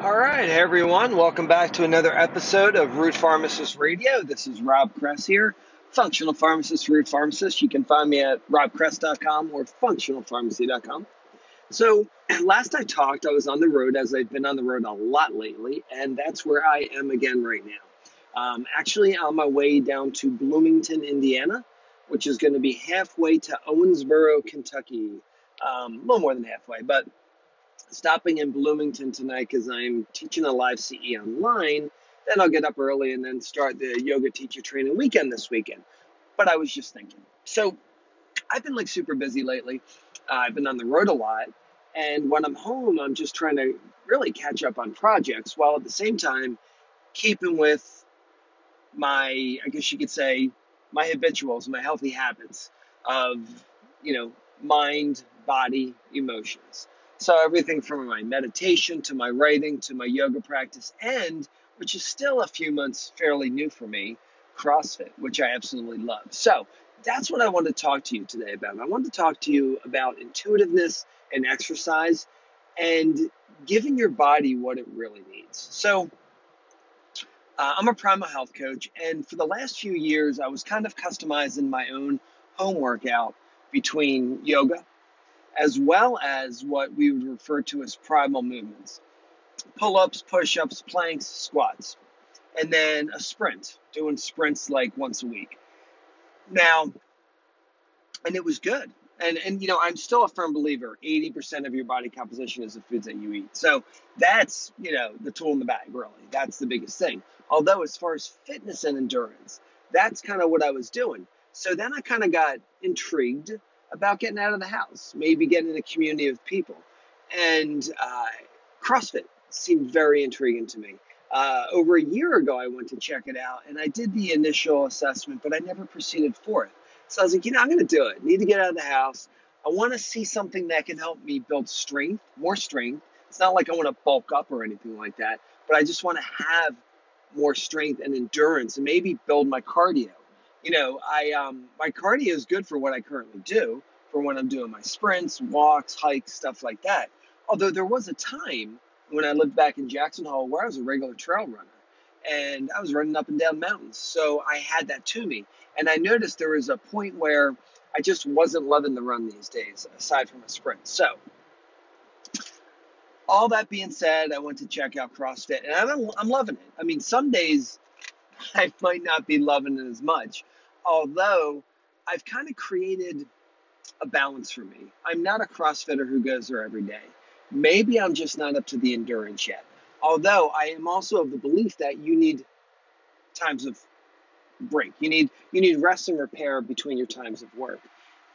All right, everyone, welcome back to another episode of Root Pharmacist Radio. This is Rob Kress here, functional pharmacist, root pharmacist. You can find me at robkress.com or functionalpharmacy.com. So, last I talked, I was on the road as I've been on the road a lot lately, and that's where I am again right now. Um, actually, on my way down to Bloomington, Indiana, which is going to be halfway to Owensboro, Kentucky. Um, a little more than halfway, but stopping in Bloomington tonight because I'm teaching a live CE online. Then I'll get up early and then start the yoga teacher training weekend this weekend. But I was just thinking. So I've been like super busy lately. Uh, I've been on the road a lot. And when I'm home, I'm just trying to really catch up on projects while at the same time keeping with my, I guess you could say, my habituals, my healthy habits of, you know, mind, body, emotions. So everything from my meditation to my writing to my yoga practice and which is still a few months fairly new for me, CrossFit, which I absolutely love. So that's what I want to talk to you today about. I want to talk to you about intuitiveness and exercise and giving your body what it really needs. So uh, I'm a primal health coach, and for the last few years, I was kind of customizing my own home workout between yoga as well as what we would refer to as primal movements pull ups, push ups, planks, squats, and then a sprint, doing sprints like once a week. Now, and it was good. And, and you know, I'm still a firm believer 80% of your body composition is the foods that you eat. So that's, you know, the tool in the bag, really. That's the biggest thing. Although, as far as fitness and endurance, that's kind of what I was doing. So then I kind of got intrigued about getting out of the house, maybe getting in a community of people. And uh, CrossFit seemed very intriguing to me. Uh, over a year ago, I went to check it out and I did the initial assessment, but I never proceeded forth. So I was like, you know, I'm going to do it. Need to get out of the house. I want to see something that can help me build strength, more strength. It's not like I want to bulk up or anything like that, but I just want to have more strength and endurance and maybe build my cardio you know, I um, my cardio is good for what I currently do, for when I'm doing my sprints, walks, hikes, stuff like that. Although there was a time when I lived back in Jackson Hole where I was a regular trail runner and I was running up and down mountains. So I had that to me. And I noticed there was a point where I just wasn't loving the run these days, aside from a sprint. So, all that being said, I went to check out CrossFit and I'm, I'm loving it. I mean, some days I might not be loving it as much. Although I've kind of created a balance for me. I'm not a CrossFitter who goes there every day. Maybe I'm just not up to the endurance yet. Although I am also of the belief that you need times of break. You need you need rest and repair between your times of work.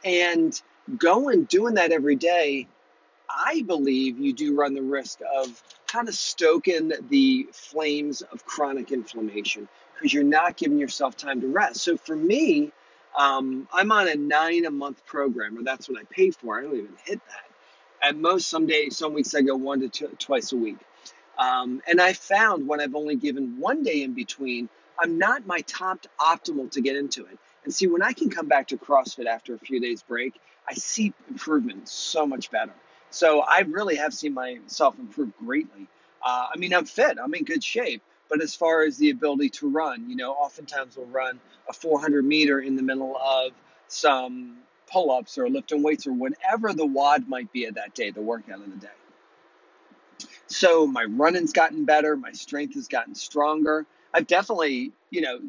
And going doing that every day, I believe you do run the risk of kind of stoking the flames of chronic inflammation because you're not giving yourself time to rest. So for me, um, I'm on a nine a month program, or that's what I pay for. I don't even hit that. At most, some days, some weeks, I go one to two, twice a week. Um, and I found when I've only given one day in between, I'm not my top optimal to get into it. And see, when I can come back to CrossFit after a few days break, I see improvement so much better. So I really have seen myself improve greatly. Uh, I mean, I'm fit, I'm in good shape, but as far as the ability to run, you know, oftentimes we'll run a 400 meter in the middle of some pull ups or lifting weights or whatever the WOD might be of that day, the workout of the day. So my running's gotten better, my strength has gotten stronger. I've definitely, you know,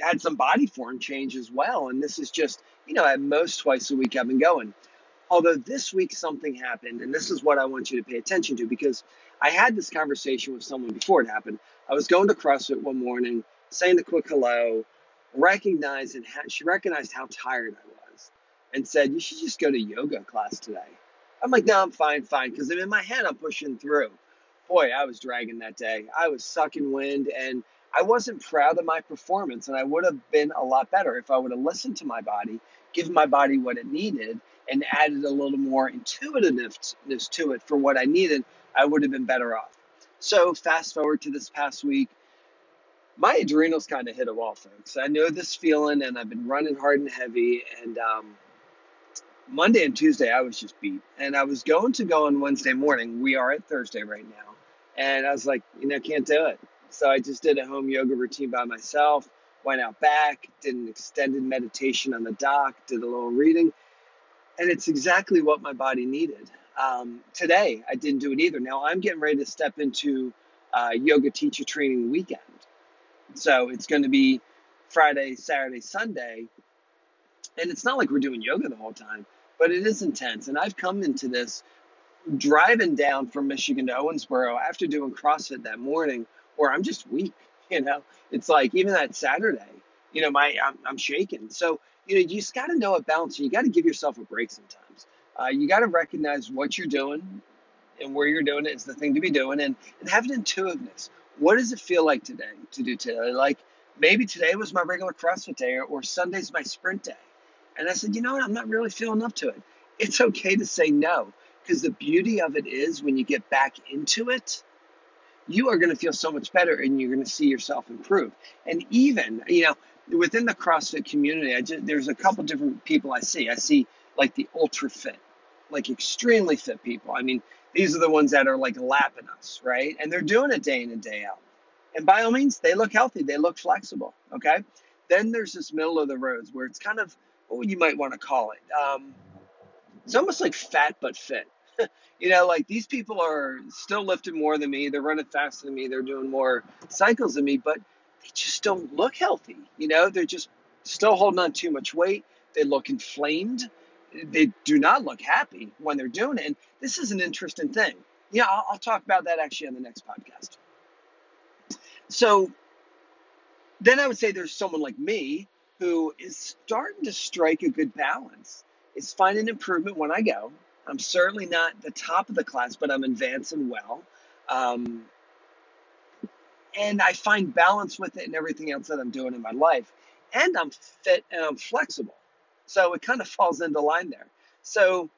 had some body form change as well. And this is just, you know, at most twice a week I've been going. Although this week something happened, and this is what I want you to pay attention to because I had this conversation with someone before it happened. I was going to CrossFit one morning, saying the quick hello, recognized and ha- she recognized how tired I was, and said, "You should just go to yoga class today." I'm like, "No, I'm fine, fine," because in my head I'm pushing through. Boy, I was dragging that day. I was sucking wind, and I wasn't proud of my performance, and I would have been a lot better if I would have listened to my body, given my body what it needed, and added a little more intuitiveness to it for what I needed, I would have been better off. So, fast forward to this past week, my adrenals kind of hit a wall, folks. I know this feeling, and I've been running hard and heavy. And um, Monday and Tuesday, I was just beat. And I was going to go on Wednesday morning. We are at Thursday right now. And I was like, you know, can't do it. So I just did a home yoga routine by myself, went out back, did an extended meditation on the dock, did a little reading, and it's exactly what my body needed. Um, today, I didn't do it either. Now I'm getting ready to step into uh, yoga teacher training weekend. So it's going to be Friday, Saturday, Sunday. And it's not like we're doing yoga the whole time, but it is intense. And I've come into this driving down from Michigan to Owensboro after doing CrossFit that morning, where I'm just weak. You know, it's like even that Saturday, you know, my I'm, I'm shaking. So you know, you just got to know a balance. You got to give yourself a break sometimes. Uh, you got to recognize what you're doing and where you're doing it is the thing to be doing, and and have an intuitiveness. What does it feel like today to do today? Like maybe today was my regular CrossFit day, or, or Sunday's my sprint day. And I said, you know what? I'm not really feeling up to it. It's okay to say no because the beauty of it is when you get back into it, you are going to feel so much better and you're going to see yourself improve. And even, you know, within the CrossFit community, I just, there's a couple different people I see. I see like the ultra fit, like extremely fit people. I mean, these are the ones that are like lapping us, right? And they're doing it day in and day out. And by all means, they look healthy, they look flexible, okay? Then there's this middle of the roads where it's kind of what you might want to call it. Um, it's almost like fat but fit. you know, like these people are still lifting more than me. They're running faster than me. They're doing more cycles than me, but they just don't look healthy. You know, they're just still holding on too much weight. They look inflamed. They do not look happy when they're doing it. And this is an interesting thing. Yeah, I'll, I'll talk about that actually on the next podcast. So then I would say there's someone like me who is starting to strike a good balance. Is finding improvement when I go. I'm certainly not the top of the class, but I'm advancing well. Um, and I find balance with it and everything else that I'm doing in my life. And I'm fit and I'm flexible. So it kind of falls into line there. So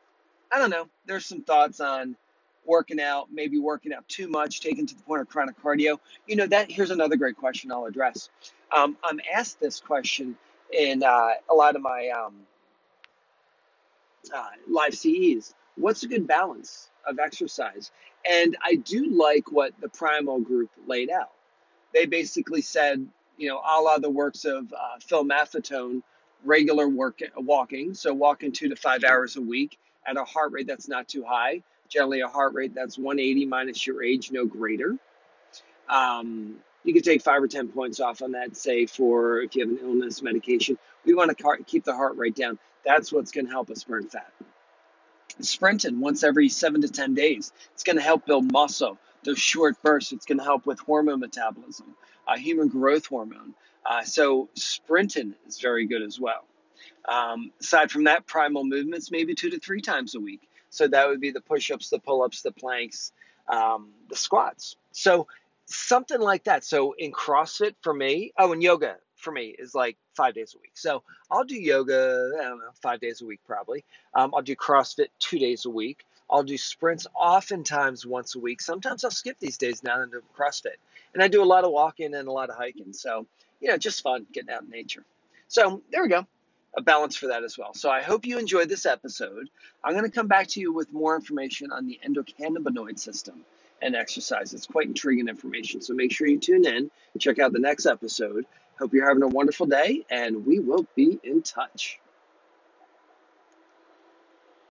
I don't know. There's some thoughts on working out, maybe working out too much, taken to the point of chronic cardio. You know, that here's another great question I'll address. Um, I'm asked this question in uh, a lot of my um, uh, live CEs. What's a good balance of exercise? And I do like what the Primal group laid out. They basically said, you know, a la the works of uh, Phil Maffetone, regular work walking, so walking two to five hours a week at a heart rate that's not too high, generally a heart rate that's 180 minus your age, no greater. Um, you can take five or 10 points off on that, say, for if you have an illness, medication. We want to keep the heart rate down. That's what's going to help us burn fat. Sprinting once every seven to 10 days. It's going to help build muscle. Those short bursts, it's going to help with hormone metabolism, uh, human growth hormone. Uh, so sprinting is very good as well. Um, aside from that, primal movements maybe two to three times a week. So that would be the push-ups, the pull-ups, the planks, um, the squats. So something like that. So in CrossFit for me, oh, and yoga for me is like five days a week. So I'll do yoga, I don't know, five days a week probably. Um, I'll do CrossFit two days a week. I'll do sprints oftentimes once a week. Sometimes I'll skip these days now and do CrossFit. And I do a lot of walking and a lot of hiking. So, you know, just fun getting out in nature. So there we go. A balance for that as well. So I hope you enjoyed this episode. I'm going to come back to you with more information on the endocannabinoid system and exercise. It's quite intriguing information. So make sure you tune in, check out the next episode. Hope you're having a wonderful day, and we will be in touch.